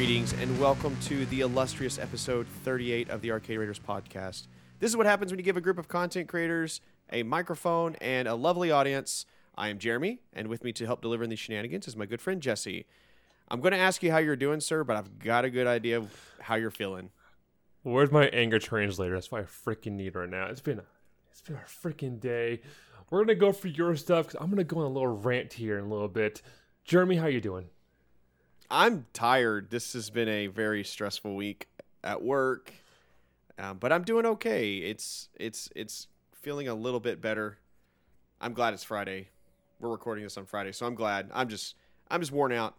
Greetings and welcome to the illustrious episode 38 of the Arcade Raiders podcast. This is what happens when you give a group of content creators a microphone and a lovely audience. I am Jeremy, and with me to help deliver in these shenanigans is my good friend Jesse. I'm going to ask you how you're doing, sir, but I've got a good idea of how you're feeling. Where's my anger translator? That's what I freaking need right now. It's been a, it's been a freaking day. We're gonna go for your stuff because I'm gonna go on a little rant here in a little bit. Jeremy, how you doing? I'm tired. This has been a very stressful week at work, um, but I'm doing okay. It's it's it's feeling a little bit better. I'm glad it's Friday. We're recording this on Friday, so I'm glad. I'm just I'm just worn out.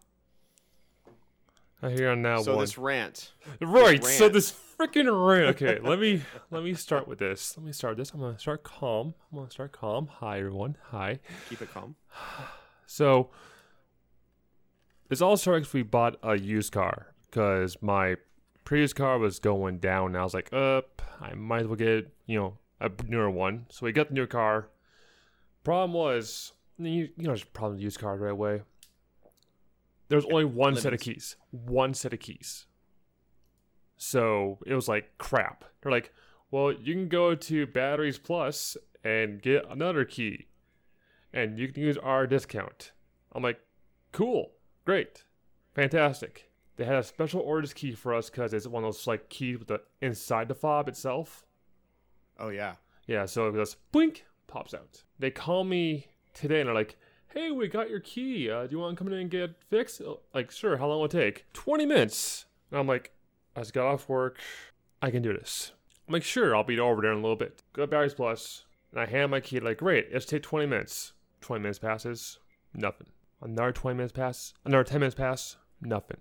I hear on now so one. this rant, right. this So this freaking rant. Okay, let me let me start with this. Let me start this. I'm gonna start calm. I'm gonna start calm. Hi everyone. Hi. keep it calm. So this all started 'cause we bought a used car because my previous car was going down. And I was like, up, I might as well get you know a newer one. So we got the new car. Problem was, you, you know, there's problem with used cars right away. There's only one set of keys. One set of keys. So it was like crap. They're like, well, you can go to Batteries Plus and get another key, and you can use our discount. I'm like, cool, great, fantastic. They had a special orders key for us because it's one of those like keys with the inside the fob itself. Oh yeah. Yeah, so it goes blink, pops out. They call me today and they're like, "Hey, we got your key. Uh, do you want to come in and get it fixed?" Uh, Like, sure. How long will it take? Twenty minutes. And I'm like, I just got off work. I can do this. I'm like, sure. I'll be over there in a little bit. Go to Batteries Plus, and I hand my key. Like, great. It's take twenty minutes. Twenty minutes passes. Nothing. Another twenty minutes pass. Another ten minutes pass. Nothing.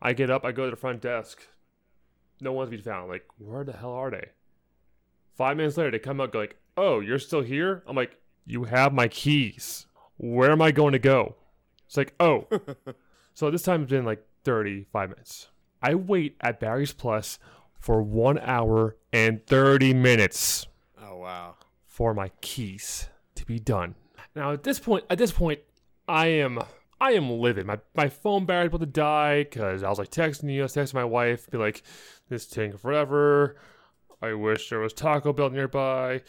I get up. I go to the front desk. No one's to be found. Like, where the hell are they? Five minutes later, they come out go like, "Oh, you're still here?" I'm like, "You have my keys. Where am I going to go?" It's like, "Oh." so this time it's been like 35 minutes. I wait at Batteries Plus for one hour and 30 minutes Oh wow. for my keys to be done. Now at this point, at this point, I am I am livid. My my phone battery's about to die because I was like texting you, I was texting my wife, be like, "This is taking forever." I wish there was Taco Bell nearby.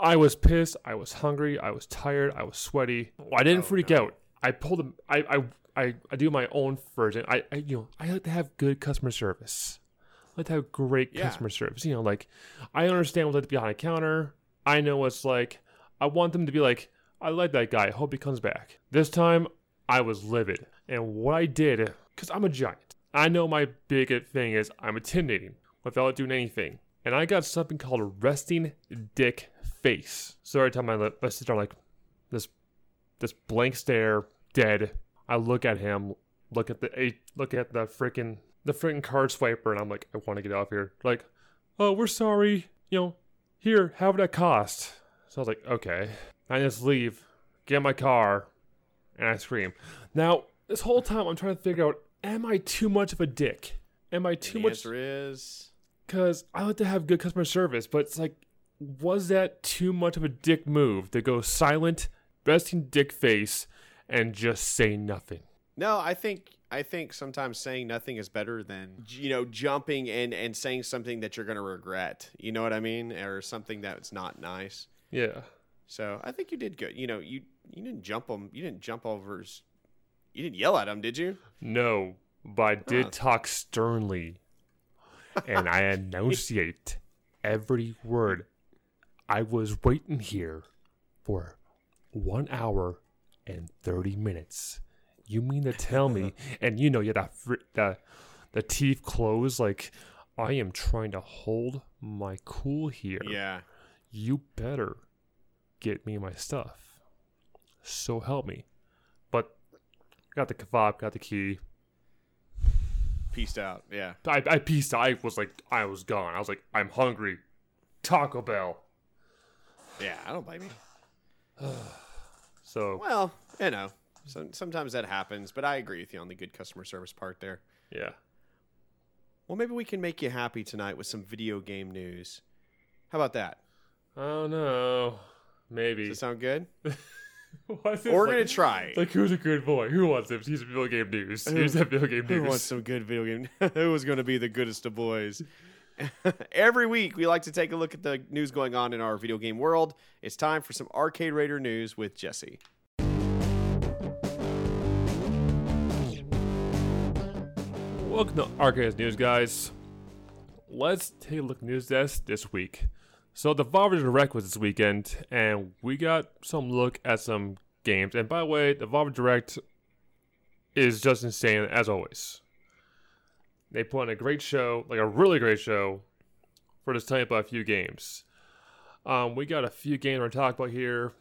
I was pissed. I was hungry. I was tired. I was sweaty. I didn't Oh, freak no. out. I pulled them. I, I I I do my own version. I, I you know I like to have good customer service. I like to have great Yeah. customer service. You know, like I understand what it's like to be behind a counter. I know what's like. I want them to be like, I like that guy. Hope he comes back. This time, I was livid. And what I did, because I'm a giant, I know my big thing is I'm intimidating without doing anything. And I got something called a resting dick face. So every time I let I sit there like this, this blank stare, dead. I look at him, look at the eh, look at the freaking the freaking card swiper, and I'm like, I want to get off here. Like, oh, we're sorry. You know, here, have that cost. So I was like, okay. I just leave, get in my car, and I scream. Now, this whole time I'm trying to figure out, am I too much of a dick? Am I too the much? answer is Because I like to have good customer service, but it's like, was that too much of a dick move to go silent, resting dick face, and just say nothing? no. I think I think sometimes saying nothing is better than you know jumping and and saying something that you're gonna regret. You know what I mean, or something that's not nice. Yeah. So I think you did good. You know, you you didn't jump them. You didn't jump over. You didn't yell at him, did you? No, but I did talk sternly, and I enunciate every word. I was waiting here for one hour and thirty minutes. You mean to tell me? And you know, the fr- the the teeth closed, like I am trying to hold my cool here. Yeah. You better get me my stuff. So help me. But got the kebab, got the key. Peaced out. Yeah. I, I pieced. I was like, I was gone. I was like, I'm hungry. Taco Bell. Yeah. I don't blame you. So Well, you know, some, sometimes that happens, but I agree with you on the good customer service part there. yeah, Well, maybe we can make you happy tonight with some video game news. How about that? I don't know. Does Maybe. it sound good? We're like- gonna try. Like, who's a good boy? Who wants it? Here's video game news. Here's that video game news. Who wants some good video game? Who was going to be the goodest of boys? Every week, we like to take a look at the news going on in our video game world. It's time for some Arcade Raider news with Jesse. Welcome to Arcade News, guys. Let's take a look at news desk this week. So the Devolver Direct was this weekend, and we got some look at some games. And by the way, the Devolver Direct is just insane as always. They put on a great show, like a really great show, for just telling you about a few games. Um, we got a few games we're talk about here.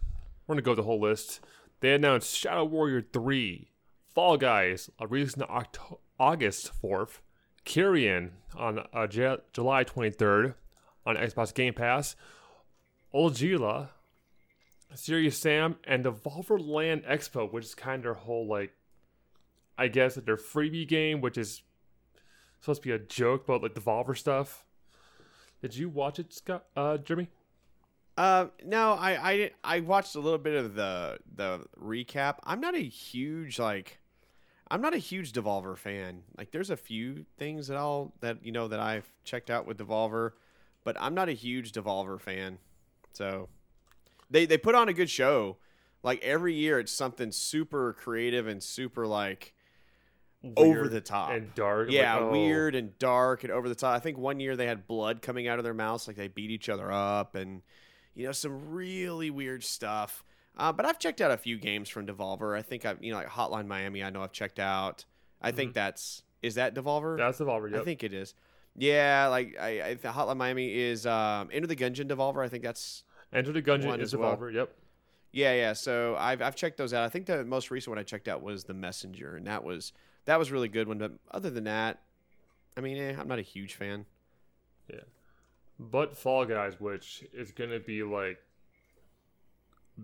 We're gonna go the whole list. They announced Shadow Warrior 3, Fall Guys, releasing on Octo- August 4th, Carrion on uh, J- July 23rd on Xbox Game Pass, Olija, Serious Sam, and Devolver Land Expo, which is kind of their whole, like, I guess, their freebie game, which is supposed to be a joke about, like, Devolver stuff. Did you watch it, Scott, uh, Jeremy? Uh, no, I, I I watched a little bit of the the recap. I'm not a huge like, I'm not a huge Devolver fan. Like, there's a few things that I'll that you know that I've checked out with Devolver, but I'm not a huge Devolver fan. So, they they put on a good show. Like every year, it's something super creative and super like over the top. and dark. yeah, like, oh. weird and dark and over the top. I think one year they had blood coming out of their mouths, like they beat each other up, and you know some really weird stuff. Uh, but I've checked out a few games from Devolver. I think I've you know like Hotline Miami. I know I've checked out. I think that's is that Devolver. Mm-hmm. That's Devolver, yep. I think it is. Yeah, like I, I the Hotline Miami is um, Enter the Gungeon Devolver. I think that's Enter the Gungeon is as well. Devolver, yep. yeah, yeah. So I've I've checked those out. I think the most recent one I checked out was the Messenger, and that was that was really good one. But other than that, I mean, eh, I'm not a huge fan. Yeah, but Fall Guys, which is gonna be like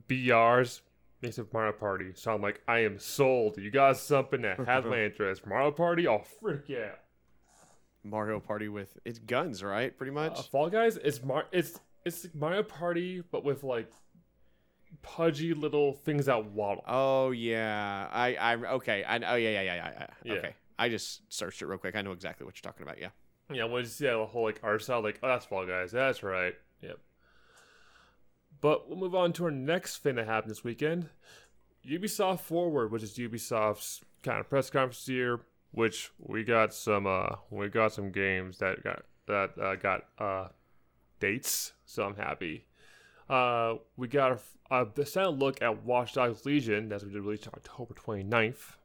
BR's makes of Mario Party. So I'm like, I am sold. You got something that has my interest. Mario Party? Oh frick yeah. Mario Party with it's guns, right? Pretty much. Uh, Fall Guys is Mar it's it's Mario Party but with like pudgy little things that waddle. oh yeah, I I'm okay. I oh yeah yeah yeah yeah. yeah. Yeah. Okay, I just searched it real quick. I know exactly what you're talking about. Yeah. Yeah, when you see that whole like art style, like, oh that's Fall Guys, that's right. Yep. But we'll move on to our next thing that happened this weekend. Ubisoft Forward, which is Ubisoft's kind of press conference here, which we got some uh we got some games that got that uh, got uh dates, so I'm happy. Uh, we got a, a sound look at Watch Dogs Legion that's going to be released October 29th.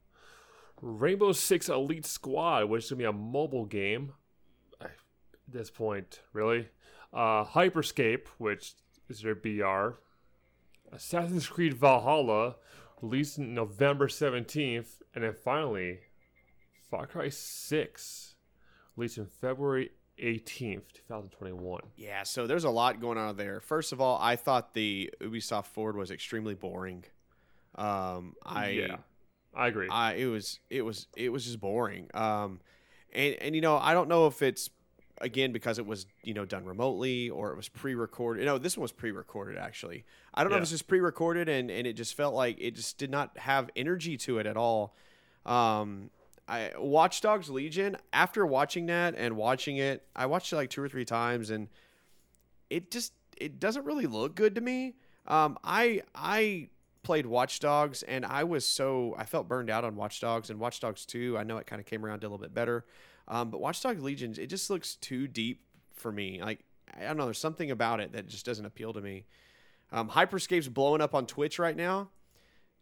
Rainbow Six Elite Squad, which is going to be a mobile game. At this point, really. Uh, Hyperscape, which is their BR. Assassin's Creed Valhalla, released November 17th. And then finally, Far Cry 6, released in February 18th, 2021. Yeah. So there's a lot going on there. First of all, I thought the Ubisoft Forward was extremely boring. Um, I yeah, I agree. I it was it was it was just boring. Um, and and you know I don't know if it's again because it was you know done remotely or it was pre-recorded. No, this one was pre-recorded actually. I don't know if Yeah. it's just pre-recorded and and it just felt like it just did not have energy to it at all. Um, I Watch Dogs Legion. After watching that and watching it, I watched it like two or three times and it just it doesn't really look good to me. Um, I I played Watch Dogs and I was so I felt burned out on Watch Dogs and Watch Dogs 2. I know it kind of came around a little bit better. Um, but Watch Dogs Legion, it just looks too deep for me. Like I don't know, there's something about it that just doesn't appeal to me. Um, Hyperscape's blowing up on Twitch right now.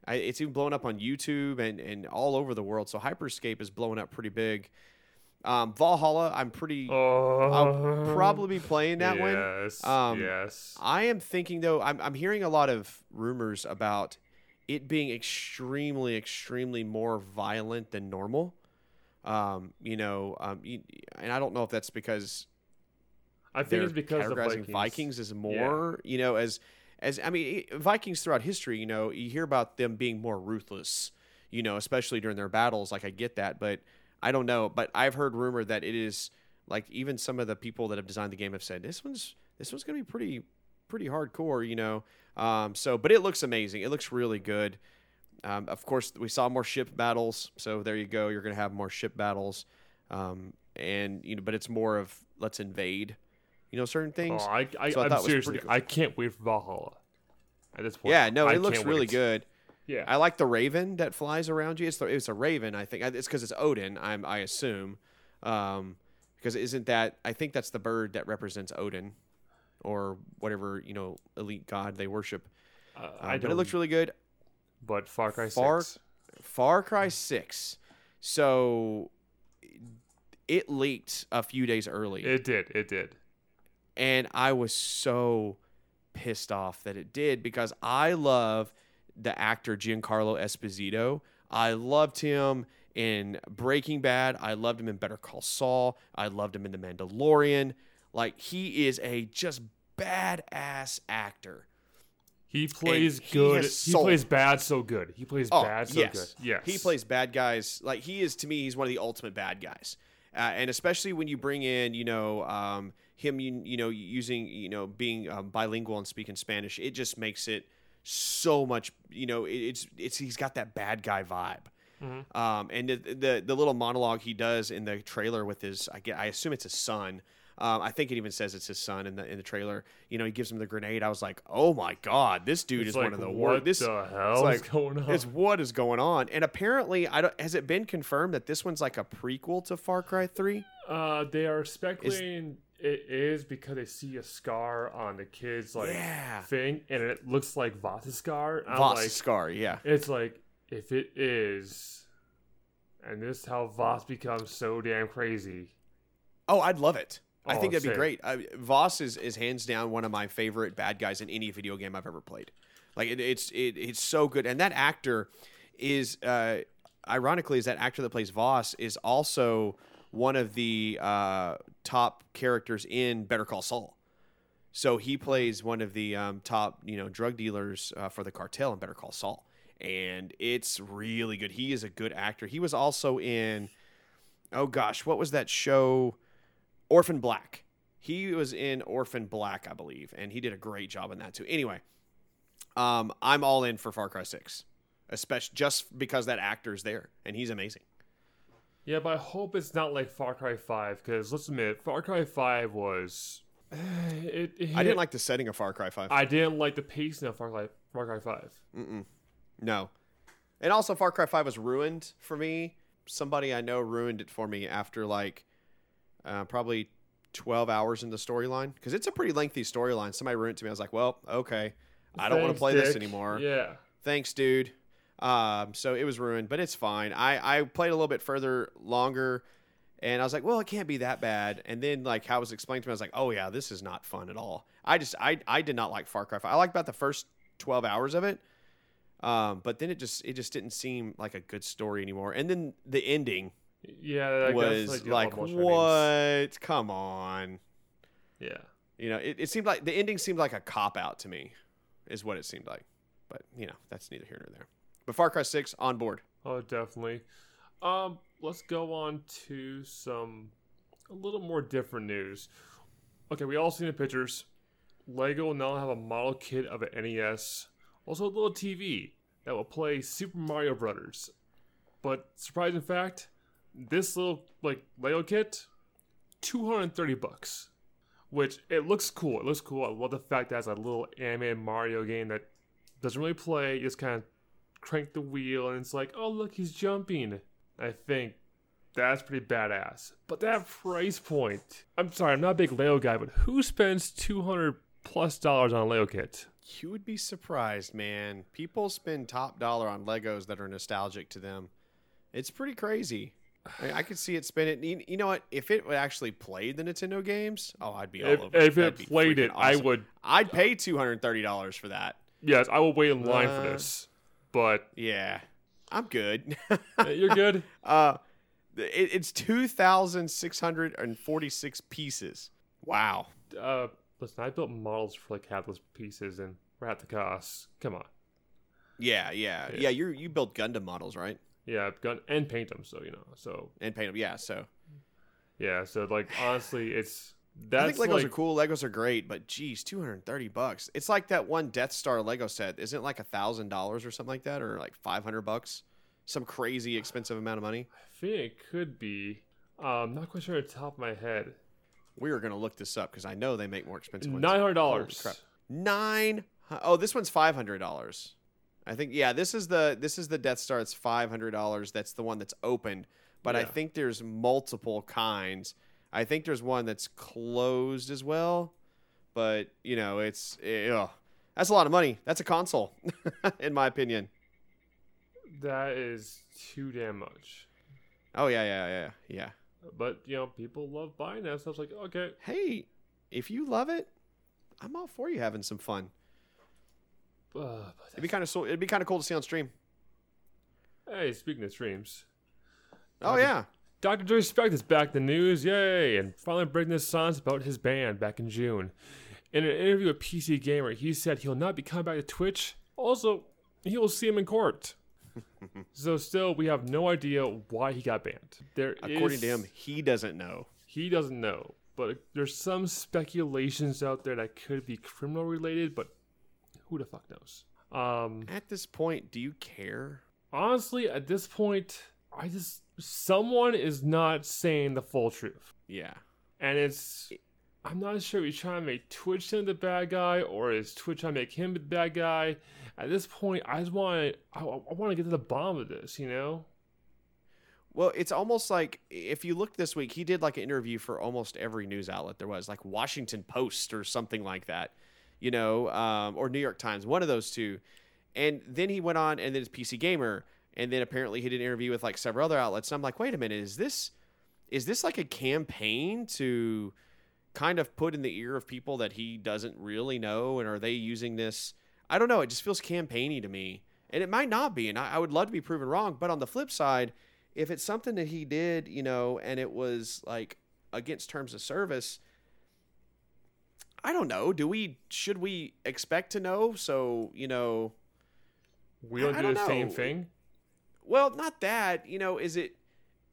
I, it's even blowing up on YouTube and, and all over the world. So Hyperscape is blowing up pretty big. Um, Valhalla, I'm pretty. Oh, I'll probably be playing that one. yes, Um, yes. I am thinking though. I'm I'm hearing a lot of rumors about it being extremely, extremely more violent than normal. Um, you know, um, and I don't know if that's because I think it's because the categorizing Vikings. Vikings as more, you know, as as I mean, Vikings throughout history, you know, you hear about them being more ruthless, you know, especially during their battles. Like I get that, but I don't know. But I've heard rumor that it is like even some of the people that have designed the game have said this one's this one's gonna be pretty pretty hardcore, you know. Um, so, but it looks amazing. It looks really good. Um, of course, we saw more ship battles, so there you go. You're gonna have more ship battles, um, and you know, but it's more of let's invade, you know, certain things. Oh, I, I, So I I'm thought it was seriously, cool. I can't wait for Valhalla. At this point, yeah, no, I it looks really wait. good. Yeah, I like the raven that flies around you. It's the, it's a raven, I think. It's because it's Odin. I'm I assume, um, because isn't that I think that's the bird that represents Odin, or whatever you know elite god they worship. uh, Um, I but don't. it looks really good. but Far Cry Far- Six. Far Cry Six, so it leaked a few days early. It did. It did. And I was so pissed off that it did because I love the actor Giancarlo Esposito. I loved him in Breaking Bad. I loved him in Better Call Saul. I loved him in The Mandalorian. Like he is a just badass actor. He plays he good. He plays bad so good. He plays Oh, bad so yes. good. Yes. He plays bad guys. Like he is to me, he's one of the ultimate bad guys. Uh, and especially when you bring in, you know, um, him, you, you know, using, you know, being um, bilingual and speaking Spanish, it just makes it so much. You know, it, it's it's he's got that bad guy vibe. Mhm. Um, and the, the the little monologue he does in the trailer with his, I get, I assume it's his son. Um, I think it even says it's his son in the in the trailer. You know, he gives him the grenade. I was like, oh my god, this dude It's is like, one of the worst. This the hell it's is going on? it's what is going on. And apparently, I don't. Has it been confirmed that this one's like a prequel to Far Cry Three? Uh, they are speculating it is because they see a scar on the kid's like Yeah. thing, and it looks like Voss's scar. I'm Voss like, Scar, yeah. it's like if it is, and this is how Voss becomes so damn crazy. Oh, I'd love it. I Oh, think that'd be great. I, Voss is, is hands down one of my favorite bad guys in any video game I've ever played. Like it, it's it, it's so good, and that actor is uh, ironically is that actor that plays Voss is also one of the uh, top characters in Better Call Saul. So he plays one of the um, top, you know, drug dealers uh, for the cartel in Better Call Saul, and it's really good. He is a good actor. He was also in, oh gosh, what was that show? Orphan Black. He was in Orphan Black, I believe, and he did a great job in that too. Anyway, um, I'm all in for Far Cry Six, especially just because that actor's there and he's amazing. Yeah, but I hope it's not like Far Cry Five because let's admit, Far Cry Five was. It, it I didn't like the setting of Far Cry Five. I didn't like the pacing of Far Cry Far Cry Five. Mm-mm. No. And also, Far Cry 5 was ruined for me. Somebody I know ruined it for me after like uh, probably 12 hours in the storyline. Because it's a pretty lengthy storyline. Somebody ruined it to me. I was like, well, okay. I don't want to play this anymore. Yeah. Thanks, dude. Um, so it was ruined, but it's fine. I, I played a little bit further longer. And I was like, well, it can't be that bad. And then, like, how it was explained to me, I was like, oh, yeah, this is not fun at all. I just, I, I did not like Far Cry 5. I liked about the first 12 hours of it. Um, but then it just, it just didn't seem like a good story anymore. And then the ending Yeah. I was the like, endings. what? Come on. Yeah. You know, it, it seemed like the ending seemed like a cop out to me, is what it seemed like. But, you know, that's neither here nor there. But Far Cry 6 on board. Oh, definitely. Um, let's go on to some a little more different news. Okay, we all seen the pictures. Lego will now have a model kit of an NES, also a little TV that will play Super Mario Brothers. But surprising fact, this little like Lego kit, two hundred and thirty bucks. Which it looks cool. It looks cool. I love the fact that it's a little animated Mario game that doesn't really play. You just kind of crank the wheel and it's like, oh look, he's jumping. I think that's pretty badass. But that price point, I'm sorry, I'm not a big Lego guy, but who spends 200 plus dollars on a Lego kit? You would be surprised, man. People spend top dollar on Legos that are nostalgic to them. It's pretty crazy. I, I could see it spinning. You, you know what? If it actually played the Nintendo games, oh, I'd be all If, over. if That'd it played it, I would. I'd pay two hundred thirty dollars for that. Yes, I will wait in line for Uh, this. But Yeah, I'm good. you're good. uh, it, it's two thousand six hundred and forty-six pieces. Wow. Uh, listen, I built models for like half those pieces, and we're at the cost. Come on. Yeah, yeah, Yeah. yeah. You you build Gundam models, right? Yeah, gun and paint them. So you know. So And paint them. Yeah. So yeah. So like honestly, it's I think Legos like are cool. Legos are great, but geez, two hundred thirty bucks. It's like that one Death Star Lego set. Isn't it like a thousand dollars or something like that, or like five hundred bucks? Some crazy expensive amount of money. I think it could be. Um, I'm not quite sure at the top of my head. We are gonna look this up because I know they make more expensive ones. Nine hundred dollars. Nine. Oh, this one's five hundred dollars. I think yeah. This is the this is the Death Star. It's five hundred dollars. That's the one that's opened. But I think there's multiple kinds. I think there's one that's closed as well. But you know, it's eh, ugh. that's a lot of money. That's a console, in my opinion. That is too damn much. Oh yeah, yeah, yeah, yeah. But you know, people love buying that. So was like, okay, Hey, if you love it, I'm all for you having some fun. uh, It'd be kind of so. It'd be kind of cool to see on stream. hey, speaking of streams, Oh yeah. Dr. Disrespect is back in the news, yay! And finally breaking the silence about his band back in June. In an interview with PC Gamer, he said he'll not be coming back to Twitch. Also, he will see him in court. so still, we have no idea why he got banned. There According is- to him, he doesn't know. he doesn't know. But there's some speculations out there that could be criminal related, but who the fuck knows? Um, At this point, do you care? honestly, at this point, I just someone is not saying the full truth. Yeah. And it's I'm not sure if he's trying to make Twitch him the bad guy or is Twitch trying to make him the bad guy. At this point, I just want I, I want to get to the bottom of this, you know? Well, it's almost like if you look this week, he did like an interview for almost every news outlet there was, like Washington Post or something like that, you know, um, or New York Times, one of those two. And then he went on, and then it's PC Gamer, and then apparently he did an interview with like several other outlets. And I'm like, wait a minute, is this is this like a campaign to kind of put in the ear of people that he doesn't really know, and are they using this? I don't know. It just feels campaigny to me, and it might not be. And I, I would love to be proven wrong. But on the flip side, if it's something that he did, you know, and it was like against terms of service, I don't know. Do we should we expect to know? So you know, We don't I do don't the same thing. Well, not that. You know, is it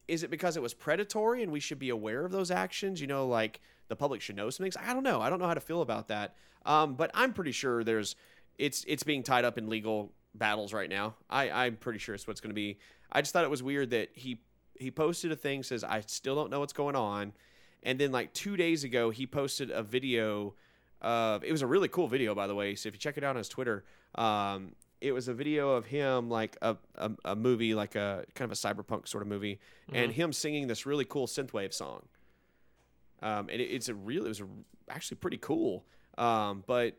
is it because it was predatory and we should be aware of those actions? You know, like the public should know some things. I don't know. I don't know how to feel about that. Um, but I'm pretty sure there's it's it's being tied up in legal battles right now. I I'm pretty sure it's what's going to be. I just thought it was weird that he he posted a thing says I still don't know what's going on, and then like two days ago he posted a video. Of, it was a really cool video by the way. So if you check it out on his Twitter, um, it was a video of him like a, a, a movie like a kind of a cyberpunk sort of movie and him singing this really cool synthwave song um, and it, it's a real it was a, actually pretty cool um, but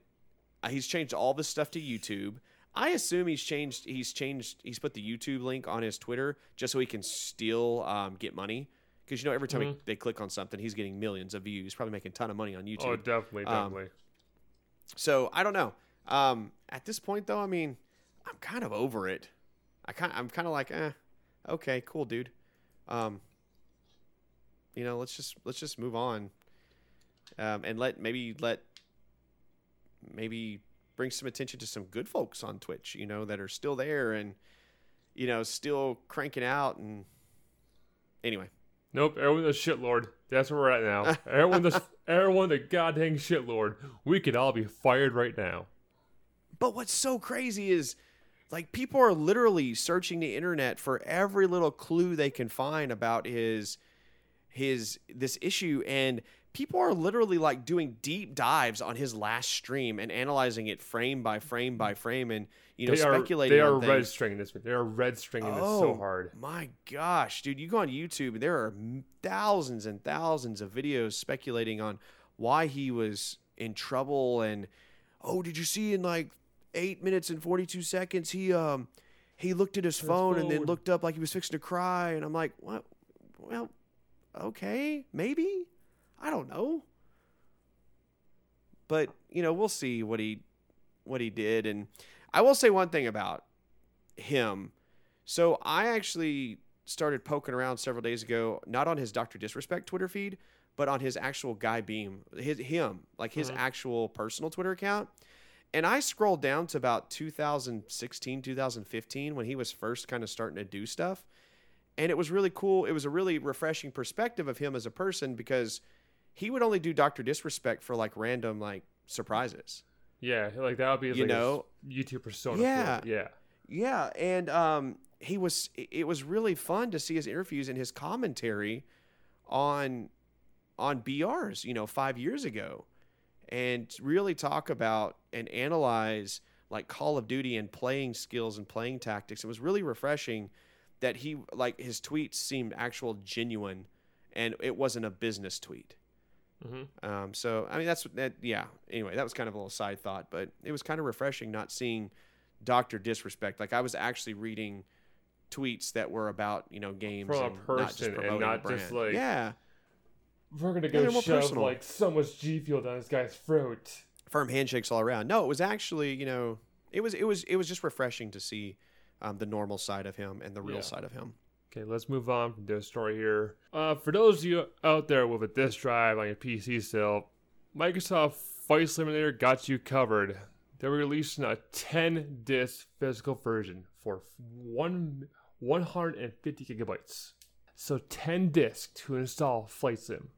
uh, he's changed all this stuff to youtube i assume he's changed he's changed he's put the youtube link on his twitter just so he can still um, get money because you know every time he- Mhm. they click on something he's getting millions of views probably making a ton of money on youtube Oh, definitely, Um, definitely. so I don't know. Um, at this point, though, I mean, I'm kind of over it. I kind, I'm kind of like, eh, okay, cool, dude. Um, you know, let's just let's just move on, um, and let maybe let maybe bring some attention to some good folks on Twitch. You know, that are still there and you know still cranking out. And anyway, Nope, everyone the shitlord. That's where we're at now. everyone the everyone the goddamn shitlord. We could all be fired right now. But what's so crazy is like people are literally searching the internet for every little clue they can find about his his this issue and people are literally like doing deep dives on his last stream and analyzing it frame by frame by frame and you know they are speculating they are red stringing this. They are red stringing this so Oh, hard. My gosh, dude, you go on YouTube and there are thousands and thousands of videos speculating on why he was in trouble and oh, did you see in like 8 minutes and 42 seconds he um he looked at his phone, and then looked up like he was fixing to cry and I'm like, "What? well, okay, maybe. I don't know. But, you know, we'll see what he what he did and I will say one thing about him. So I actually started poking around several days ago, not on his Dr. Disrespect Twitter feed, but on his actual Guy Beahm, his him, like his Mhm. actual personal Twitter account. And I scrolled down to about 2016, 2015 when he was first kind of starting to do stuff. And it was really cool. It was a really refreshing perspective of him as a person because he would only do Dr. Disrespect for like random like surprises. Yeah, like that would be his, You like, know? YouTube persona. Yeah. yeah. Yeah, and um, he was. It was really fun to see his interviews and his commentary on on BRs. You know, five years ago, and really talk about and analyze like Call of Duty and playing skills and playing tactics. It was really refreshing that he like his tweets seemed actual genuine, and it wasn't a business tweet. hmm Um, so I mean that's that yeah. Anyway, that was kind of a little side thought, but it was kind of refreshing not seeing Doctor Disrespect. Like I was actually reading tweets that were about you know games From a and not just person and not just, like- yeah We're gonna go shove personal. like so much G Fuel down this guy's throat. firm handshakes all around. No, it was actually you know it was it was it was just refreshing to see um, the normal side of him and the real Yeah. side of him. Okay, let's move on from this story here. Uh, for those of you out there with a disk drive on your PC still, Microsoft Flight Simulator got you covered. They're releasing a 10 disc physical version for one 150 gigabytes. So 10 discs to install Flight Sim.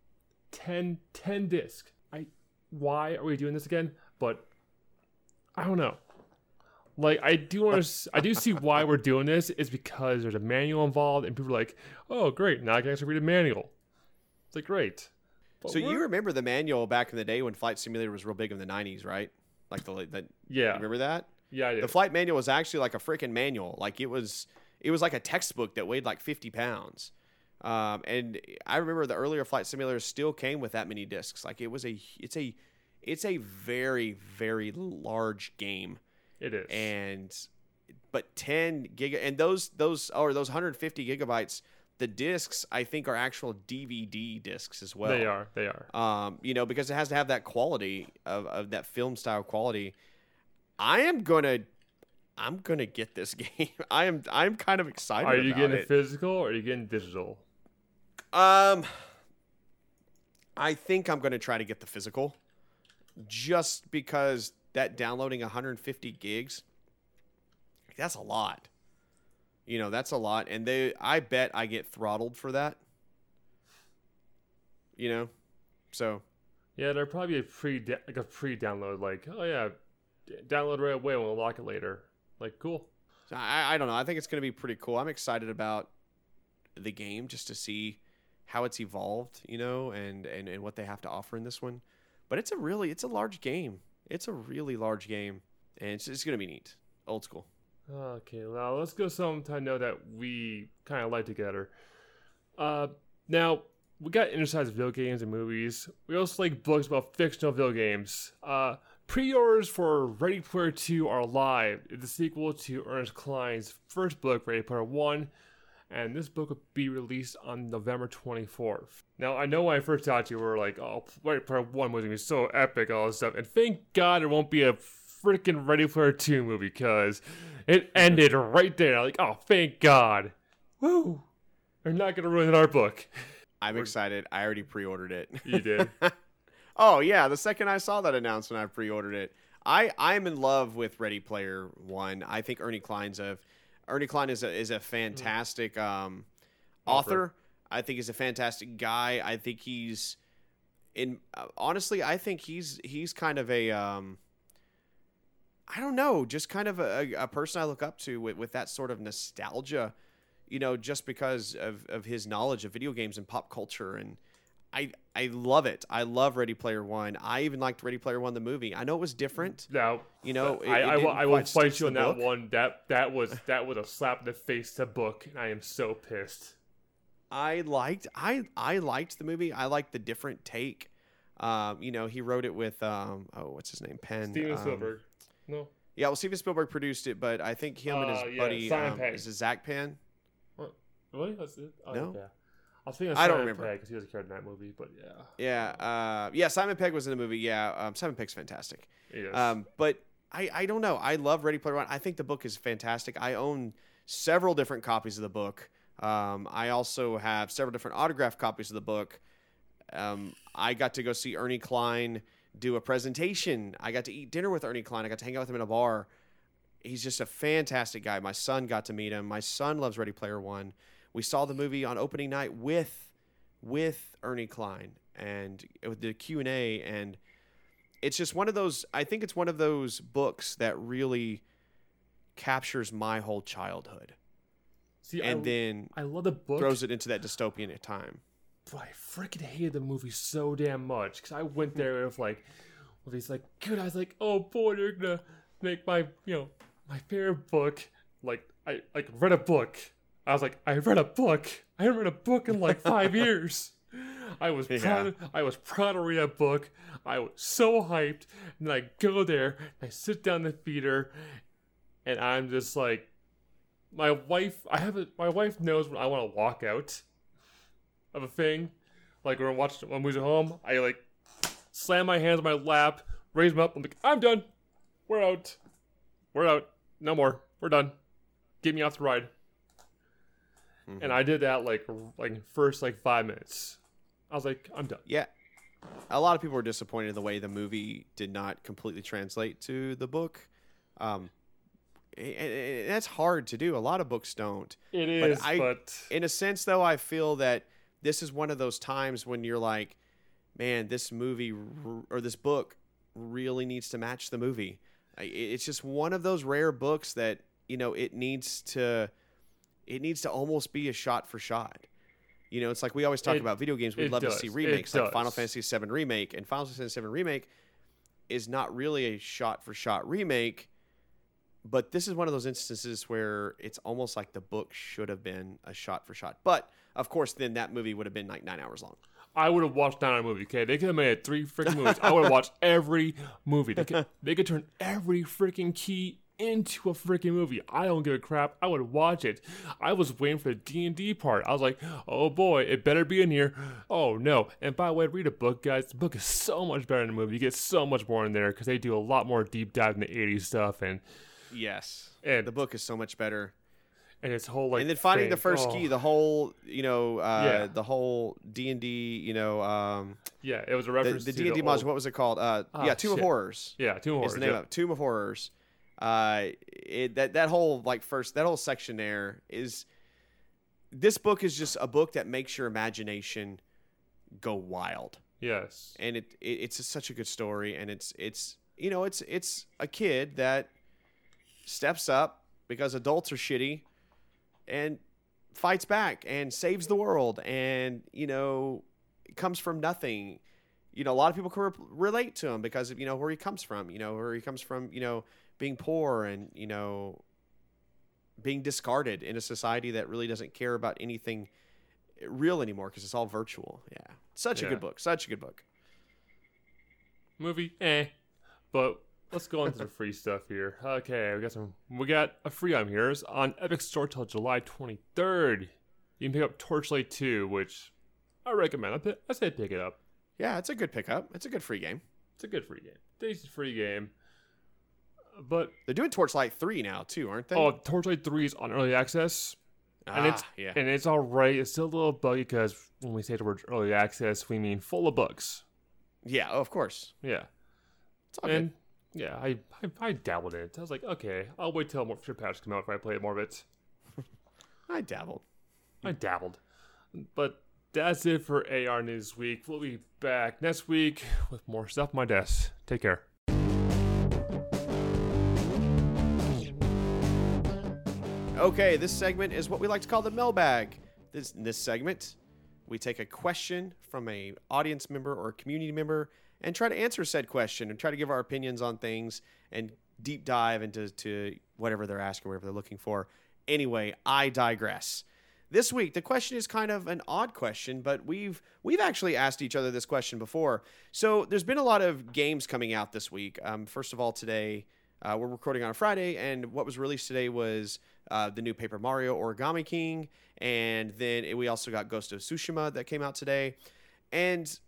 10 10 disc. I why are we doing this again? But I don't know. Like I do want to, I do see why we're doing this is because there's a manual involved and people are like, "Oh, great. Now I can actually read a manual." It's like, "Great." But so you remember the manual back in the day when Flight Simulator was real big in the '90s, right? Like the, the Yeah. remember that? Yeah, I do. The flight manual was actually like a freaking manual. Like it was, it was like a textbook that weighed like 50 pounds. Um, and I remember the earlier flight simulators still came with that many discs. Like it was a, it's a, it's a very very large game. it is. And, but 10 giga and those those or those 150 gigabytes, the discs I think are actual DVD discs as well. they are. They are. Um, you know, because it has to have that quality of, of that film style quality. I am gonna I'm gonna get this game. I am I'm kind of excited. Are you getting it. physical or are you getting digital? Um I think I'm gonna try to get the physical. Just because that downloading 150 gigs, that's a lot. You know, that's a lot. And they I bet I get throttled for that. You know? So Yeah, there'll probably be a pre like a pre download like, "Oh yeah, download right away, we'll unlock it later." Like, cool. I, I don't know. I think it's going to be pretty cool. I'm excited about the game just to see how it's evolved, you know, and, and, and what they have to offer in this one. But it's a really, it's a large game. It's a really large game, and it's, it's to be neat. Old school. Okay, now let's go some I know that we kind of like together. Uh, now we got insights of video games and movies. We also like books about fictional video games. Uh, pre-orders for Ready Player Two are live. The sequel to Ernest Cline's first book, Ready Player One, and this book will be released on November 24th. Now I know when I first talked to you, we were like, "Oh, Ready Player One was gonna be so epic, all this stuff," and thank God it won't be a freaking Ready Player Two movie because it ended right there. Like, oh, thank God. Woo! They're not gonna ruin our book. I'm excited. I already pre-ordered it. You did. oh yeah, the second I saw that announcement, I pre-ordered it. I I'm in love with Ready Player One. I think Ernie Cline's a Ernie Cline is a is a fantastic um, Author. author. I think he's a fantastic guy. I think he's in uh, honestly, I think he's he's kind of a um, I don't know, just kind of a, a person I look up to with, with that sort of nostalgia, you know, just because of, of his knowledge of video games and pop culture. And I I love it. I love Ready Player One. I even liked Ready Player One, the movie. I know it was different. Now, You know, it- I, it I, will, I will fight you on that book. one. That that was that was a slap in the face to book, and I am so pissed. I liked I I liked the movie. I liked the different take. Um, you know, he wrote it with um, oh, what's his name? Penn. Steven um, Spielberg. No, Yeah, well, Steven Spielberg produced it, but I think him and Uh, his yeah, buddy um, is it Zak Penn. what? Really? That's it? Oh, No. okay. I was thinking I don't remember. Because he wasn't care in that movie, but yeah, Yeah, uh, yeah. Simon Pegg was in the movie. Yeah, um, Simon Pegg's fantastic. he is. Um, but I, I don't know. I love Ready Player One. I think the book is fantastic. I own several different copies of the book. Um, I also have several different autographed copies of the book. Um, I got to go see Ernie Cline do a presentation. I got to eat dinner with Ernie Cline. I got to hang out with him in a bar. He's just a fantastic guy. My son got to meet him. My son loves Ready Player One. We saw the movie on opening night with with Ernie Cline and with the Q and A, and it's just one of those. I think it's one of those books that really captures my whole childhood, See, and I, then I love the book, throws it into that dystopian time. but I freaking hated the movie so damn much because I went there with like, with these like good eyes, like, oh boy, they're gonna make my you know my favorite book. Like I like read a book. I was like, I read a book. I haven't read a book in like five years. I was Yeah. proud. I was proud to read a book. I was so hyped. And I go there. And I sit down in the theater, and I'm just like, my wife. I have a. My wife knows when I want to walk out of a thing. Like when I'm watching when I'm at home, I like slam my hands on my lap, raise them up. I'm like, I'm done. We're out. We're out. No more. We're done. Get me off the ride. And I did that like like first like five minutes. I was like, I'm done. Yeah. A lot of people were disappointed in the way the movie did not completely translate to the book. Um, and, and that's hard to do. A lot of books don't. It is, But I- but In a sense, though, I feel that this is one of those times when you're like, man, this movie r- or this book really needs to match the movie. It's just one of those rare books that you know it needs to, it needs to almost be a shot for shot. You know, it's like we always talk It- about video games. We'd it love to does. see It remakes, like Final. Fantasy VII remake, and Final Fantasy VII remake is not really a shot for shot remake. But this is one of those instances where it's almost like the book should have been a shot for shot. But of course, then that movie would have been like nine hours long. I would have watched down a movie. Okay, they could have made three freaking movies. I would have watched every movie. They could, they could turn every freaking key into a freaking movie. I don't give a crap. I would watch it. I was waiting for the D and D part. I was like, oh boy, it better be in here. Oh no! And by the way, read a book, guys. The book is so much better than the movie. You get so much more in there because they do a lot more deep dive in the '80s stuff and Yes, and the book is so much better. and its whole like and then finding the first Oh, key, the whole you know, uh, Yeah. the whole D and D, you know, um, yeah, it was a reference the to D and D module. old- What was it called? Uh, Ah, yeah, Tomb of. Horrors. Yeah, two more. is the name of it. Tomb of Horrors. Uh, it, that that whole like first that whole section there is. This book is just a book that makes your imagination go wild, Yes. and it, it it's just such a good story, and it's it's you know it's it's a kid that steps up because adults are shitty, and fights back and saves the world, and you know comes from nothing you know, a lot of people can re- relate to him because of, you know, where he comes from, you know, where he comes from, you know, being poor and, you know, being discarded in a society that really doesn't care about anything real anymore because it's all virtual. Yeah. Such a good book. Such a good book. movie, eh. But let's go into the free stuff here. Okay, we got some. We got a free item here. It's on Epic Store till July 23rd. You can pick up Torchlight 2, which I recommend. I, pi- I say pick it up. Yeah, it's a good pickup. It's a good free game. It's a good free game. Decent free game. But They're doing Torchlight 3 now, too, aren't they? oh, Torchlight 3 is on early access, and it's Ah, yeah. and it's all right. It's still a little buggy because when we say the word early access, we mean full of bugs. yeah, oh, of course. Yeah. It's all and yeah, I, I I dabbled in it. I was like, okay, I'll wait till more future patches come out if I play it more of it. I dabbled. I dabbled, but that's it for AR News Week. We'll be back next week with more stuff on my desk. Take care. Okay, this segment is what we like to call the mailbag. This this segment, we take a question from a audience member or a community member and try to answer said question and try to give our opinions on things and deep dive into to whatever they're asking, whatever they're looking for. Anyway, I digress. This week, the question is kind of an odd question, but we've we've actually asked each other this question before. So there's been a lot of games coming out this week. Um, first of all, today Uh, we're recording on a Friday, and what was released today was uh, the new Paper Mario Origami King, and then we also got Ghost of Tsushima that came out today. And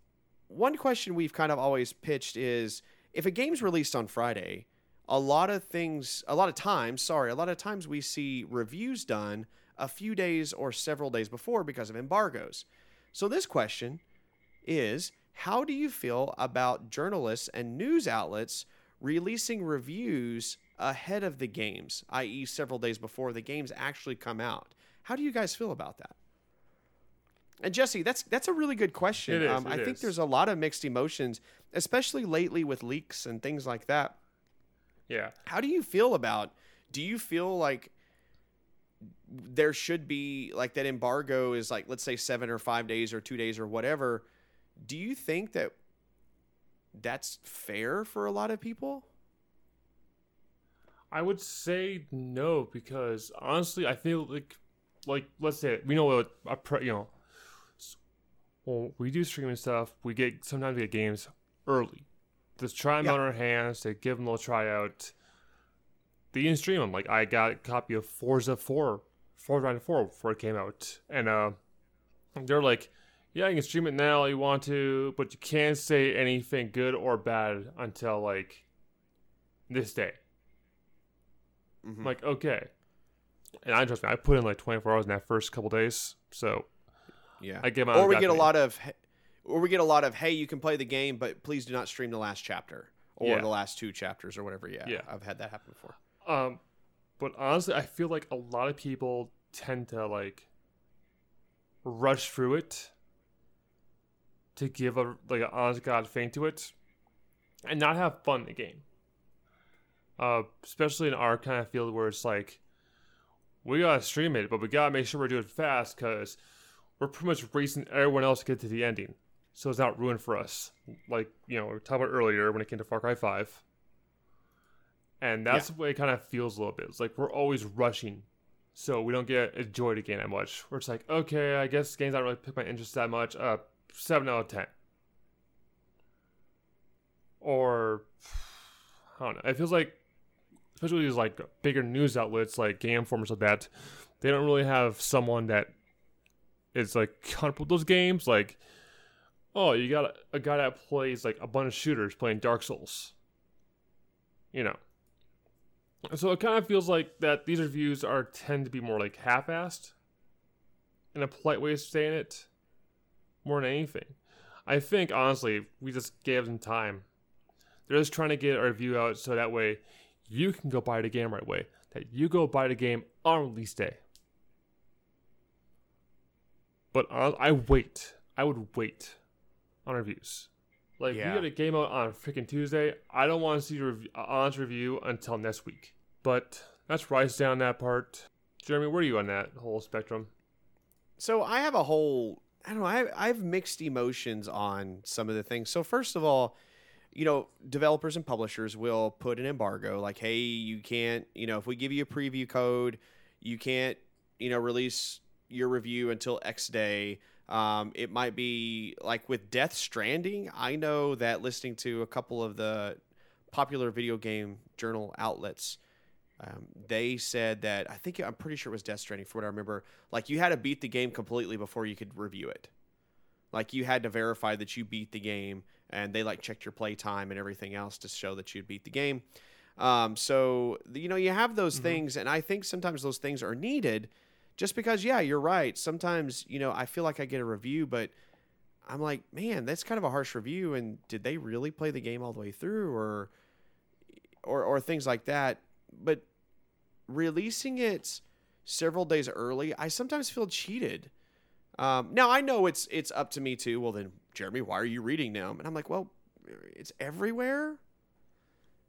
one question we've kind of always pitched is if a game's released on Friday, a lot of things, a lot of times, sorry, a lot of times we see reviews done a few days or several days before because of embargoes. So this question is how do you feel about journalists and news outlets releasing reviews ahead of the games, i.e., several days before the games actually come out? How do you guys feel about that? And Jesse, that's that's a really good question. It is, um, it I think is. there's a lot of mixed emotions, especially lately with leaks and things like that. Yeah. How do you feel about? Do you feel like there should be like that embargo is like let's say seven or five days or two days or whatever? Do you think that that's fair for a lot of people? I would say no because honestly, I feel like, like let's say we know what a pre, you know, well we do streaming stuff. We get sometimes we get games early. Just try them Yeah. on our hands to give them a little tryout. They didn't stream them. Like I got a copy of Forza Four, Forza Horizon Four before it came out, and uh, they're like, yeah, you can stream it now if you want to, but you can't say anything good or bad until like this day. Mhm. I'm like, okay. And I trust me, I put in like 24 hours in that first couple days, so Yeah. I get my. or we get a lot of, or we get a lot of, hey, you can play the game, but please do not stream the last chapter or Yeah. the last two chapters or whatever. Yeah, Yeah. I've had that happen before. Um, but honestly, I feel like a lot of people tend to like rush through it to give a like an honest god thing to it, and not have fun in the game. Uh, especially in our kind of field where it's like we gotta stream it, but we gotta make sure we're doing it fast because we're pretty much racing everyone else to get to the ending, so it's not ruined for us. Like you know we talked about earlier when it came to Far Cry Five. And that's the way it kind of feels a little bit. It's like we're always rushing, so we don't get enjoyed again that much. Where it's like, okay, I guess games don't really pick my interest that much. Uh, seven out of ten. Or I don't know. It feels like, especially these like bigger news outlets like Game Informer stuff like that, they don't really have someone that is like comfortable with those games. Like, oh, you got a, a guy that plays like a bunch of shooters playing Dark Souls. You know. So it kind of feels like that these reviews are tend to be more like half-assed, in a polite way of saying it, more than anything. I think honestly, we just gave them time. They're just trying to get our review out so that way you can go buy the game right away. That you go buy the game on release day. But I wait. I would wait on reviews. Like Yeah. we get a game out on freaking Tuesday. I don't want to see rev- honest review until next week. But I stand on that part. Jeremy, where are you on that whole spectrum? So I have a whole I don't know, I I have mixed emotions on some of the things. So first of all, you know, developers and publishers will put an embargo like, hey, you can't, you know, if we give you a preview code, you can't, you know, release your review until X day. Um, it might be like with Death Stranding. I know that listening to a couple of the popular video game journal outlets, um, they said that I think I'm pretty sure it was Death Stranding for what I remember. Like you had to beat the game completely before you could review it. Like you had to verify that you beat the game, and they like checked your play time and everything else to show that you beat the game. Um, so you know you have those Mhm. things, and I think sometimes those things are needed, just because yeah, you're right. Sometimes you know I feel like I get a review, but I'm like, man, that's kind of a harsh review. And did they really play the game all the way through, or or or things like that? But releasing it several days early, I sometimes feel cheated. Um, now I know it's it's up to me too. Well, then Jeremy, why are you reading now? And I'm like, well, it's everywhere.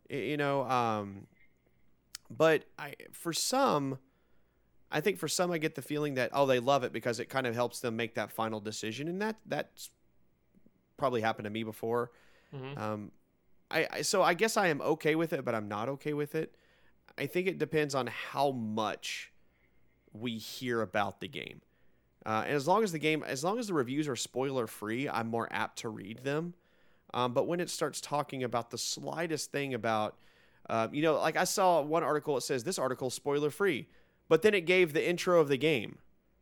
You know, um, but I for some, I think for some I get the feeling that oh they love it because it kind of helps them make that final decision, and that that's probably happened to me before. Mm-hmm. Um, I, I so I guess I am okay with it, but I'm not okay with it. I think it depends on how much we hear about the game. Uh, and as long as the game, as long as the reviews are spoiler free, I'm more apt to read them. Um, but when it starts talking about the slightest thing about Uh, you know, like I saw one article that says this article spoiler free, but then it gave the intro of the game.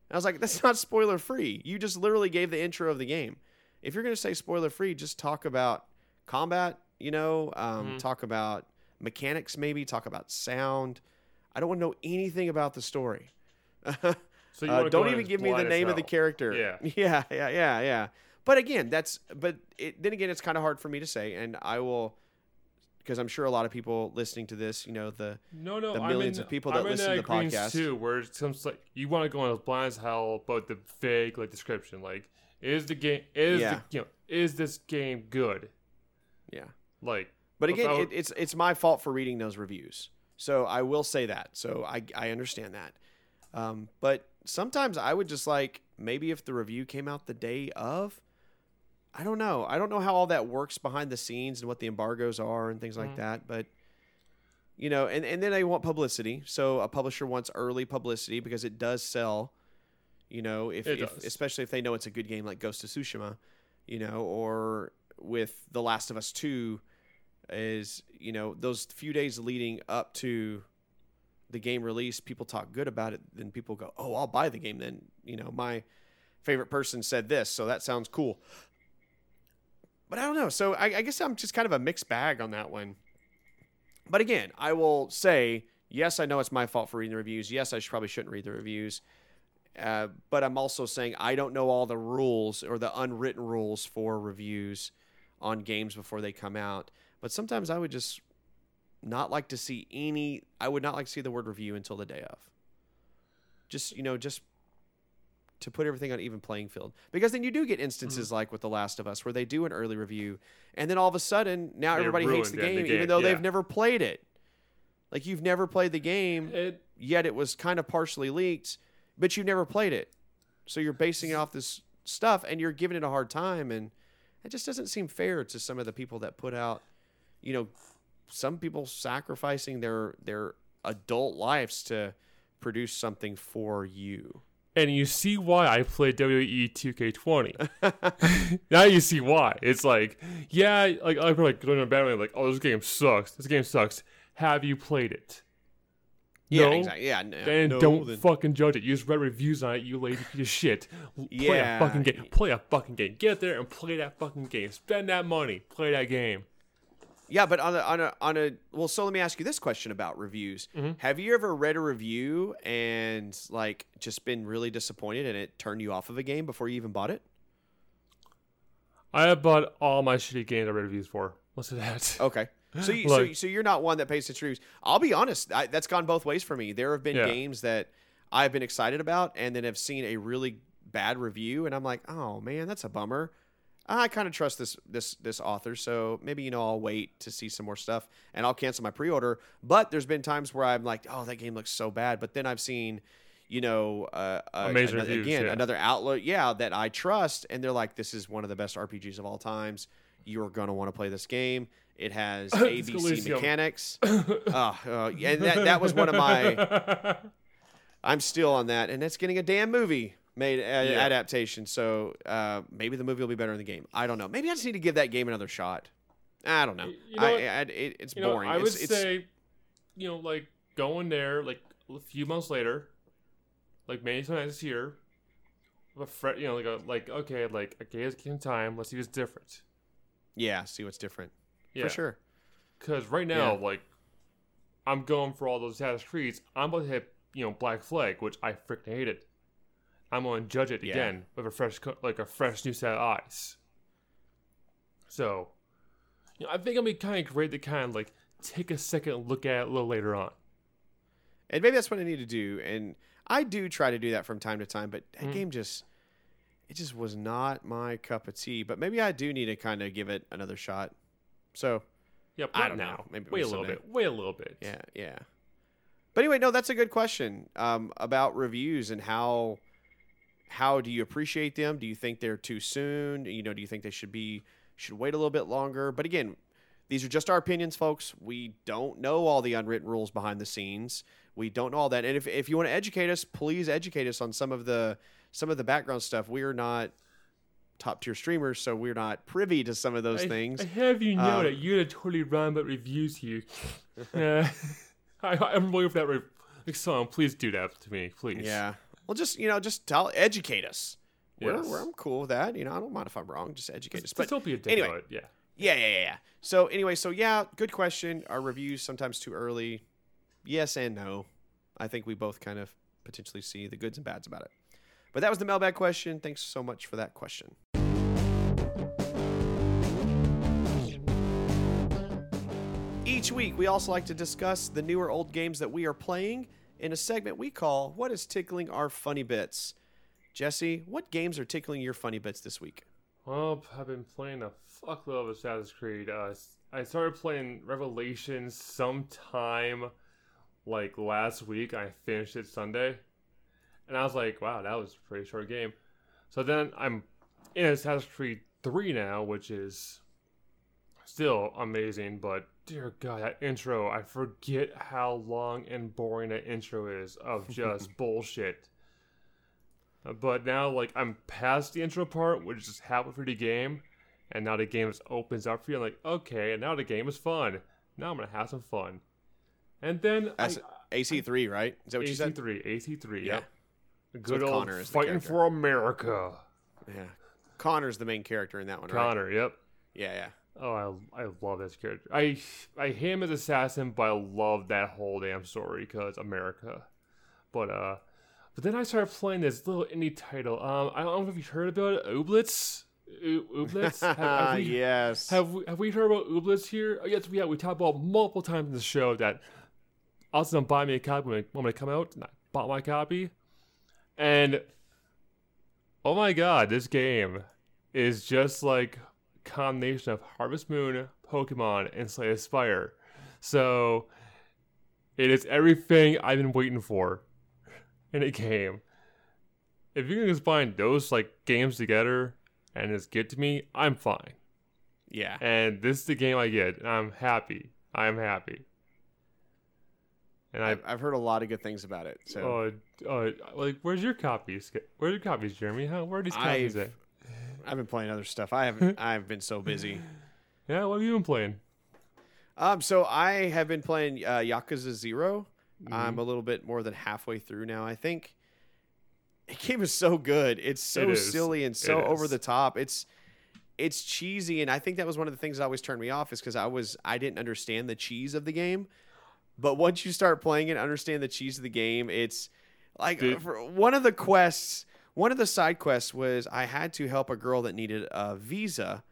And I was like, that's not spoiler free. You just literally gave the intro of the game. If you're going to say spoiler free, just talk about combat, you know, um, Mhm. talk about mechanics, maybe talk about sound. I don't want to know anything about the story. So you Uh, don't even give me the name of the character. Yeah. yeah, yeah, yeah, yeah. But again, that's but it, then again, it's kind of hard for me to say, and I will because I'm sure a lot of people listening to this, you know, the No, no, the millions in- of people that I'm listen to the podcast. too, where it comes like you want to go on as blind as hell, but the vague like description, like is the game is Yeah. the you know is this game good? yeah. Like But again, it, it's it's my fault for reading those reviews, so I will say that. So I I understand that. Um, but sometimes I would just like maybe if the review came out the day of. I don't know. I don't know how all that works behind the scenes and what the embargoes are and things like Mhm. that. But you know, and, and then they want publicity. So a publisher wants early publicity because it does sell. You know, if, if especially if they know it's a good game like Ghost of Tsushima, you know, or with The Last of Us Two, is you know those few days leading up to the game release, people talk good about it. Then people go, "Oh, I'll buy the game." Then you know, my favorite person said this, so that sounds cool. But I don't know. So I, I guess I'm just kind of a mixed bag on that one. But again, I will say, yes, I know it's my fault for reading the reviews. Yes, I should, probably shouldn't read the reviews. Uh, but I'm also saying I don't know all the rules or the unwritten rules for reviews on games before they come out. But sometimes I would just not like to see any. I would not like to see the word review until the day of. Just you know, just to put everything on even playing field, because then you do get instances like with The Last of Us where they do an early review, and then all of a sudden now They everybody hates the yeah, game, the even though yeah. they've never played it. Like you've never played the game, it yet it was kind of partially leaked, but you've never played it. So you're basing it off this stuff and you're giving it a hard time and it just doesn't seem fair to some of the people that put out, you know, some people sacrificing their their adult lives to produce something for you. and you see why I play E WWE 2K20. now you see why. It's like, yeah, like I'm like going to battle like, oh, this game sucks. This game sucks. Have you played it? Yeah, No? exactly. Yeah, no, Then no, don't then- fucking judge it. You just read reviews on it, you lazy piece of shit. Play Yeah. a fucking game. Play a fucking game. Get there and play that fucking game. Spend that money. Play that game. Yeah, but on a on a on a well, so let me ask you this question about reviews. Mhm. Have you ever read a review and like just been really disappointed and it turned you off of a game before you even bought it? I have bought all my shitty games I read reviews for. What's that? Okay. So you, so, Like- so you're not one that pays attention to reviews. I'll be honest, I, that's gone both ways for me. There have been Yeah. games that I've been excited about and then have seen a really bad review and I'm like, "Oh man, that's a bummer." I kind of trust this this this author, so maybe you know I'll wait to see some more stuff and I'll cancel my pre-order. But there's been times where I'm like, "Oh, that game looks so bad," but then I've seen you know, uh, uh, Amazing another- reviews, again, yeah. another outlet, yeah, that I trust, and they're like, "This is one of the best RPGs of all times. You're gonna want to play this game. It has ABC Elysium. mechanics." oh, uh, and that that was one of my. I'm still on that, and it's getting a damn movie made a- Yeah. adaptation. So uh, maybe the movie will be better than the game. I don't know. Maybe I just need to give that game another shot. I don't know. You know I? I, it, it's you know, boring. I would it's, it's, say, you know, like going there, like a few months later, like maybe sometime this year, with a fre- you know, like a like okay, like okay, it's getting time. Let's see what's different. yeah. See what's different Yeah, for sure. Because right now, Yeah. like, I'm going for all those Assassin's Creeds. I'm about to hit, you know, Black Flag, which I freaking hated. I'm going to judge it Yeah. again with a fresh, like a fresh new set of eyes. So, you know, I think it'll be kind of great to kind of like take a second look at it a little later on. And maybe that's what I need to do. And I do try to do that from time to time, but that Mm. game just it just was not my cup of tea. But maybe I do need to kind of give it another shot. So Yep, I don't know. Maybe wait a little someday. bit. Wait a little bit. yeah, yeah. But anyway, no, that's a good question um, about reviews and how how do you appreciate them? Do you think they're too soon? You know, do you think they should be should wait a little bit longer? But again, these are just our opinions, folks. We don't know all the unwritten rules behind the scenes. We don't know all that. And if, if you want to educate us, please educate us on some of the some of the background stuff. We are not top tier streamers, so we're not privy to some of those I, things. I have you know Um, that you're gonna totally run about reviews here. uh, I, I'm waiting for that. Re- like, song, please do that to me, please. yeah. Well, just you know, just tell, educate us. We're, we're, I'm cool with that. You know, I don't mind if I'm wrong. Just educate us. Just, But just don't be a dick anyway. Yeah. Yeah, yeah, yeah, yeah. So anyway, so yeah, good question. Are reviews sometimes too early? Yes and no. I think we both kind of potentially see the goods and bads about it. But that was the mailbag question. Thanks so much for that question. Each week, we also like to discuss the newer old games that we are playing in a segment we call What is Tickling Our Funny Bits? Jesse, what games are tickling your funny bits this week? Well, I've been playing a fuckload of Assassin's Creed. Uh, I started playing Revelations sometime like last week. I finished it Sunday, and I was like, "Wow, that was a pretty short game." So then I'm in Assassin's Creed Three now, which is still amazing. But dear God, that intro! I forget how long and boring that intro is of just bullshit. Uh, But now, like, I'm past the intro part, which is halfway through the game, and now the game just opens up for you. I'm like, okay, and now the game is fun. Now I'm gonna have some fun. And then I, That's AC3, right? Is that what you said? AC3, AC3, Yeah. yeah. Good with old Connor as the fighting for America. Yeah. Connor's the main character in that one, right? Connor, yep. Yeah, yeah. Oh, I, I love this character. I I hate him as assassin, but I love that whole damn story because America. But uh, but then I started playing this little indie title. Um, I don't know if you've heard about it, Ooblets. U- Ooblets. Have- have we- yes. Have we, have we heard about Ooblets here? Oh, yes, we have. We talked about multiple times in the show that I was gonna buy me a copy when when it come out, and I bought my copy. And oh my god, this game is just like combination of Harvest Moon, Pokemon, and Slay the Spire. So it is everything I've been waiting for in a game. If you can just find those like games together and just get to me, I'm fine. yeah. And this is the game I get, and I'm happy. I'm happy. And I, I've, I've heard a lot of good things about it. So uh, uh, like, where's your copies? Where's your copies, Jeremy? How, where are these copies I've- at? I've been playing other stuff. I haven't. I've been so busy. Yeah, what have you been playing? Um. So I have been playing uh, Yakuza 0 Mm-hmm. I'm a little bit more than halfway through now. I think. The game is so good. It's so It is. silly and so It over is. the top. It's it's cheesy, and I think that was one of the things that always turned me off is because I was I didn't understand the cheese of the game. But once you start playing it, and understand the cheese of the game. It's like Dude. for one of the quests, one of the side quests was I had to help a girl that needed a visa,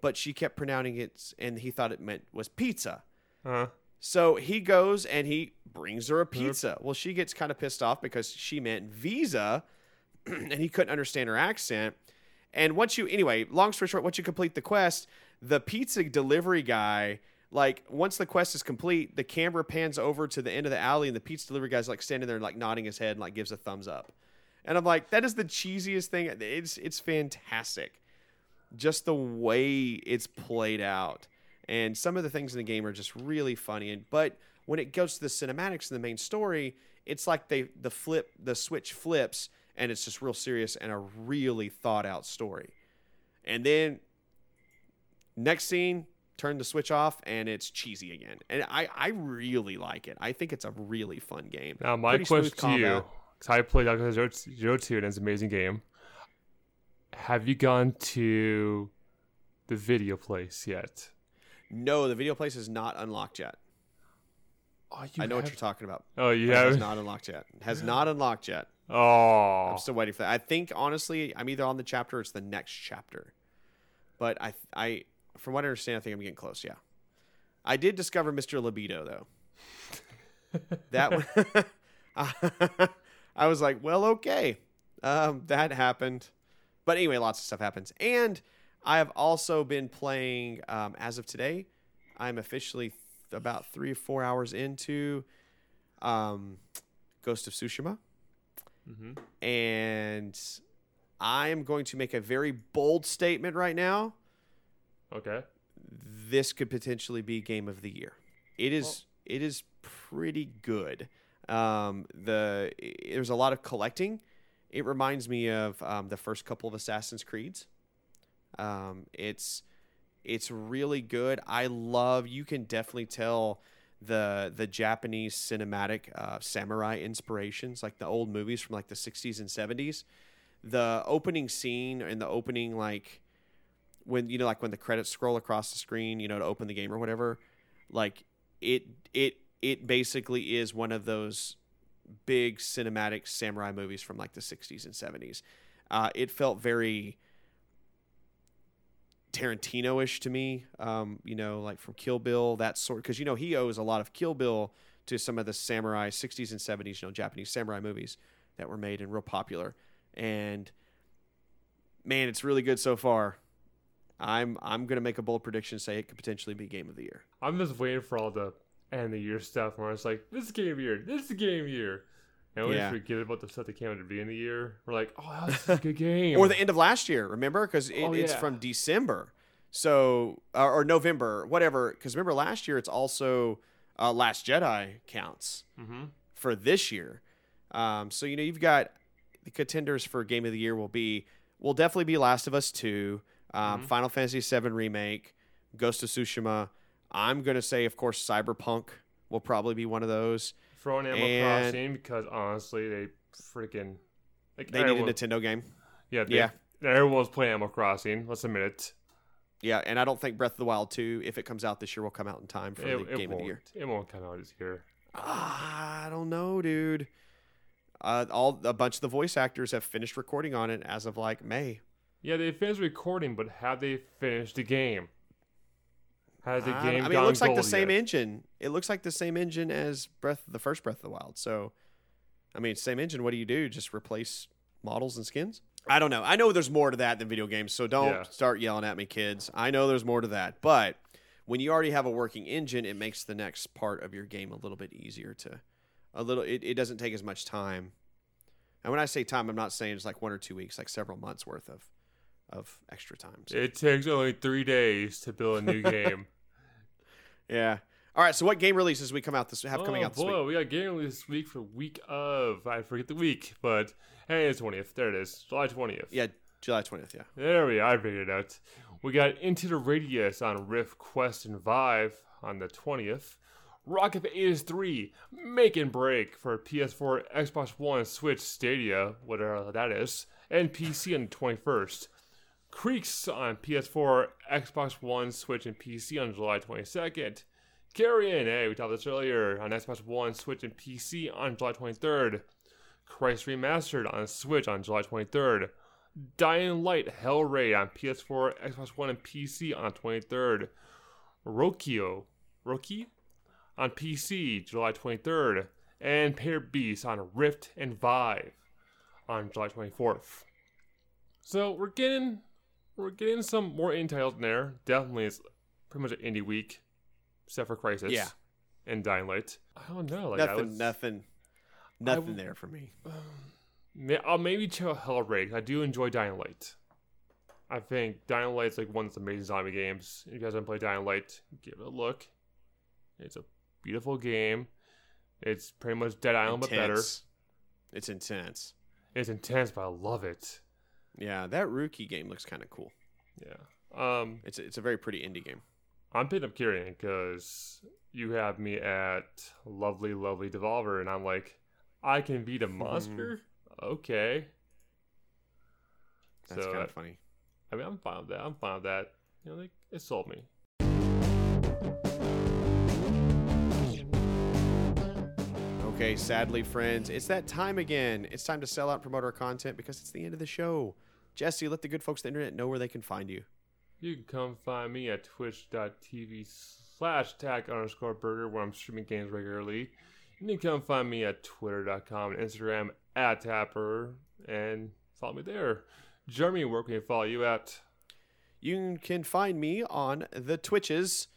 but she kept pronouncing it, and he thought it meant was pizza. Uh, So he goes and he brings her a pizza. Well, she gets kind of pissed off because she meant visa, and he couldn't understand her accent. And once you, anyway, long story short, once you complete the quest, the pizza delivery guy, like, once the quest is complete, the camera pans over to the end of the alley, and the pizza delivery guy's like standing there, like nodding his head and like gives a thumbs up. And I'm like, that is the cheesiest thing. It's it's fantastic, just the way it's played out. And some of the things in the game are just really funny. And but when it goes to the cinematics and the main story it's like they the flip the switch flips and it's just real serious and a really thought out story. And then next scene turn the switch off and it's cheesy again. And i i really like it. I think it's a really fun game. Now, my Pretty question to you, combat. Because I played Yakuza Zero, Zero 2 and it's an amazing game. Have you gone to the video place yet? no the video place is not unlocked yet Oh, you i know what you're talking about Oh, you has have? not unlocked yet has not unlocked yet Oh, I'm still waiting for that. I think honestly, I'm either on the chapter or it's the next chapter. But I, I, from what I understand, I think I'm getting close. Yeah, I did discover Mr. Libido though. that one, I was like, well, okay, um, that happened. But anyway, lots of stuff happens, and I have also been playing. Um, as of today, I'm officially th- about three or four hours into um, Ghost of Tsushima Mhm. and I am going to make a very bold statement right now. okay. This could potentially be game of the year. It is. it is pretty good. Um, the there's a lot of collecting. It reminds me of um, the first couple of Assassin's Creeds. Um, it's it's really good. I love. You can definitely tell the the Japanese cinematic uh, samurai inspirations, like the old movies from like the '60s and '70s. The opening scene and the opening like when you know like when the credits scroll across the screen, you know, to open the game or whatever, like it it it basically is one of those big cinematic samurai movies from like the 60s and 70s. Uh, it felt very Tarantino-ish to me, um, you know, like from Kill Bill, that sort. Because you know he owes a lot of Kill Bill to some of the samurai 60s and 70s, you know, Japanese samurai movies that were made and real popular. And man, it's really good so far. I'm I'm gonna make a bold prediction, say it could potentially be game of the year. I'm just waiting for all the end of the year stuff where it's like, this is game year, this is game year. And we Yeah. forget about the stuff that came out at the beginning of the year. We're like, oh, that was a good game. or the end of last year. Remember, because it, Oh, it's yeah. from December, so or, or November, whatever. Because remember, last year it's also uh, Last Jedi counts hmm for this year. Um, so you know you've got the contenders for Game of the Year will be will definitely be Last of Us Two, um, Mhm. Final Fantasy VII remake, Ghost of Tsushima. I'm gonna say, of course, Cyberpunk will probably be one of those. Throwing Animal And- Crossing because honestly, they freaking like They need a Nintendo game. Yeah, they, Yeah. Everyone's playing Animal Crossing. Let's admit it. Yeah, and I don't think Breath of the Wild 2, if it comes out this year, will come out in time for It, the it Game of the Year. It won't come out this year. Ah, I don't know, dude. Uh, all a bunch of the voice actors have finished recording on it as of like May. Yeah, they finished recording, but have they finished the game? Has the game I mean, it looks like the gold same yet? engine. It looks like the same engine as Breath, the first Breath of the Wild. So, I mean, same engine. What do you do? Just replace models and skins? I don't know. I know there's more to that than video games. So don't Yeah. start yelling at me, kids. I know there's more to that, but when you already have a working engine, it makes the next part of your game a little bit easier to, a little. It, it doesn't take as much time. And when I say time, I'm not saying it's like one or two weeks, like several months worth of, of extra time. So- It takes only three days to build a new game. yeah. All right. So what game releases we come out this have coming oh out this boy, week? we got game release this week for week of I forget the week, but hey, it's twentieth. There it is, July twentieth. Yeah, July 20th. Yeah. There we are. I figured it out. We got Into the Radius on Rift, Quest, and Vive on the 20th. Rock of Ages 3, Make and Break for PS4, Xbox One, Switch, Stadia, whatever that is, and PC on the 21st. Creaks on PS4, Xbox One, Switch, and PC on July 22nd. Carrion, hey, we talked about this earlier, on Xbox One, Switch, and PC on July 23rd. Crysis Remastered on Switch on July 23rd. Dying Light Hellraid on PS4, Xbox One, and PC on the 23rd. Rokio, Roki on PC, July 23rd. And Paper Beast on Rift and Vive on July 24th. So we're getting we're getting some more indie titles in there. Definitely it's pretty much an indie week. Except for Crysis. Yeah. And Dying Light. I don't know. Like I nothing, was, nothing, nothing w- there for me. Um, may- I'll maybe Hellraid. 'cause I do enjoy Dying Light. I think Dying Light's like one of the amazing zombie games. If you guys haven't played Dying Light, give it a look. It's a beautiful game. It's pretty much Dead Island but better. It's intense. It's intense, but I love it. Yeah, that rookie game looks kind of cool. Yeah. Um, It's a, it's a very pretty indie game. I'm picking up Carrion because you have me at lovely, lovely Devolver, and I'm like, I can beat a monster. Okay. That's So, kind of funny. I mean, I'm fine with that. I'm fine with that. You know, like, it sold me. Okay, sadly, friends, it's that time again. It's time to sell out and promote our content because it's the end of the show. Jesse, let the good folks the internet know where they can find you. You can come find me at twitch.tv slash tack underscore burger where I'm streaming games regularly. And You can come find me at twitter.com and Instagram at tapper and follow me there. Jeremy, where can you follow you at? You can find me on the Twitches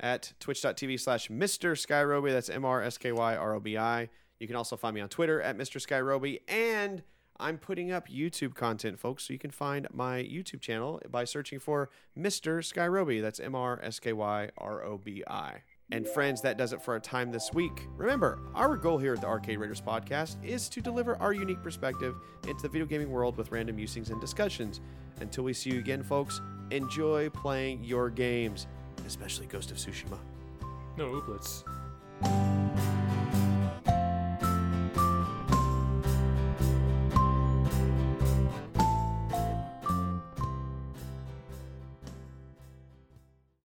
at twitch.tv slash Mr. Skyrobi. That's M R S K Y R O B I. You can also find me on Twitter at Mr. Skyrobi. And I'm putting up YouTube content, folks. So you can find my YouTube channel by searching for Mr. Skyrobi. That's M R S K Y R O B I. And friends, that does it for our time this week. Remember, our goal here at the Arcade Raiders podcast is to deliver our unique perspective into the video gaming world with random musings and discussions. Until we see you again, folks, enjoy playing your games, especially Ghost of Tsushima. No ooblets.